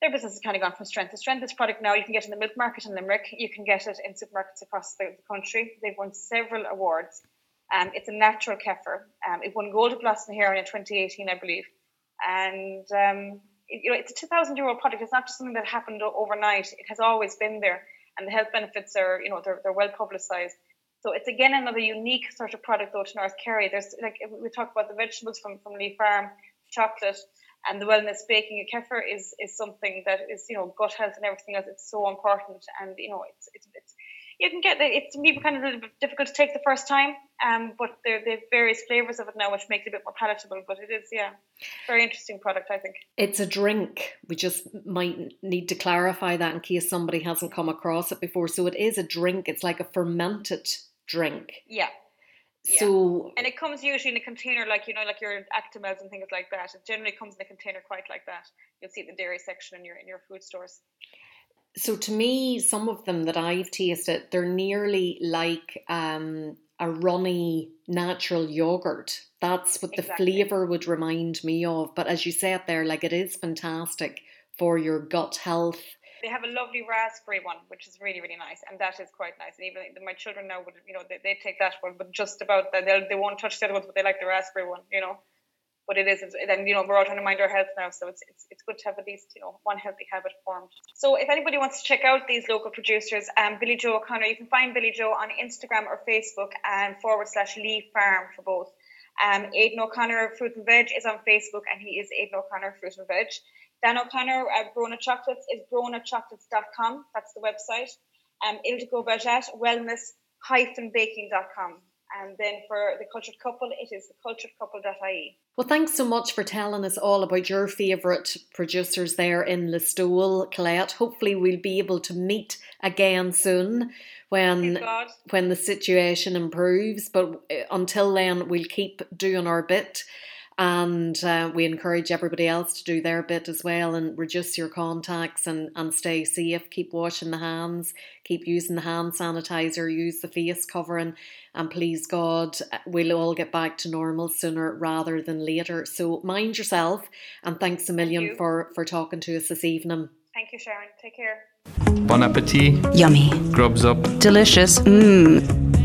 their business has kind of gone from strength to strength. This product now you can get in the milk market in Limerick. You can get it in supermarkets across the, the country. They've won several awards. Um, it's a natural kefir. Um, it won Gold at Blas na hÉireann in 2018, I believe. And um, you know, it's a 2,000 euro product. It's not just something that happened overnight. It has always been there, and the health benefits are, you know, they're, they're well publicized. So it's again another unique sort of product though to North Kerry. There's like we talk about the vegetables from from Lee Farm, chocolate, and the wellness baking. A kefir is is something that is you know gut health and everything else. It's so important, and you know it's it's it's you can get it's maybe kind of a little bit difficult to take the first time, um, but there have various flavors of it now, which makes it a bit more palatable. But it is, yeah, very interesting product, I think. It's a drink. We just might need to clarify that in case somebody hasn't come across it before. So it is a drink. It's like a fermented drink. Yeah. Yeah. So and it comes usually in a container like you know like your Actimels and things like that. It generally comes in a container quite like that. You'll see the dairy section in your in your food stores. So to me, some of them that I've tasted, they're nearly like um, a runny natural yogurt. That's what the exactly. flavour would remind me of. But as you said there, like it is fantastic for your gut health. They have a lovely raspberry one, which is really, really nice, and that is quite nice. And even my children now would, you know, they, they take that one, but just about that, they they won't touch the other ones, but they like the raspberry one, you know. But it is and you know we're all trying to mind our health now so it's, it's it's good to have at least you know one healthy habit formed. So if anybody wants to check out these local producers um billy joe o'connor you can find billy joe on instagram or facebook and forward slash lee farm for both. Um aidan o'connor of fruit and veg is on facebook and he is aidan o'connor fruit and veg dan o'connor at brona chocolates is bronachocolates.com that's the website um Ildigo Bajette wellness baking.com And then for the cultured couple, it is theculturedcouple.ie. Well, thanks so much for telling us all about your favourite producers there in Listowel, Colette. Hopefully, we'll be able to meet again soon when when the situation improves. But uh, until then, we'll keep doing our bit and uh, we encourage everybody else to do their bit as well and reduce your contacts and, and stay safe. Keep washing the hands. Keep using the hand sanitizer. Use the face covering. And please god uh, we'll all get back to normal sooner rather than later. So mind yourself and thanks a million for for talking to us this evening. Thank you sharon. Take care. Bon appetit yummy. Grubs up. Delicious. Mmm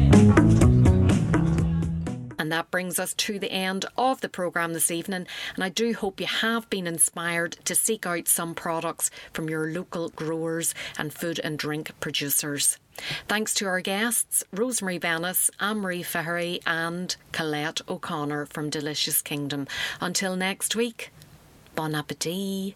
and that brings us to the end of the programme this evening. And I do hope you have been inspired to seek out some products from your local growers and food and drink producers. Thanks to our guests, Rosemary Bennis, Anne-Marie Feherty, and Colette O'Connor from Delicious Kingdom. Until next week, bon appetit.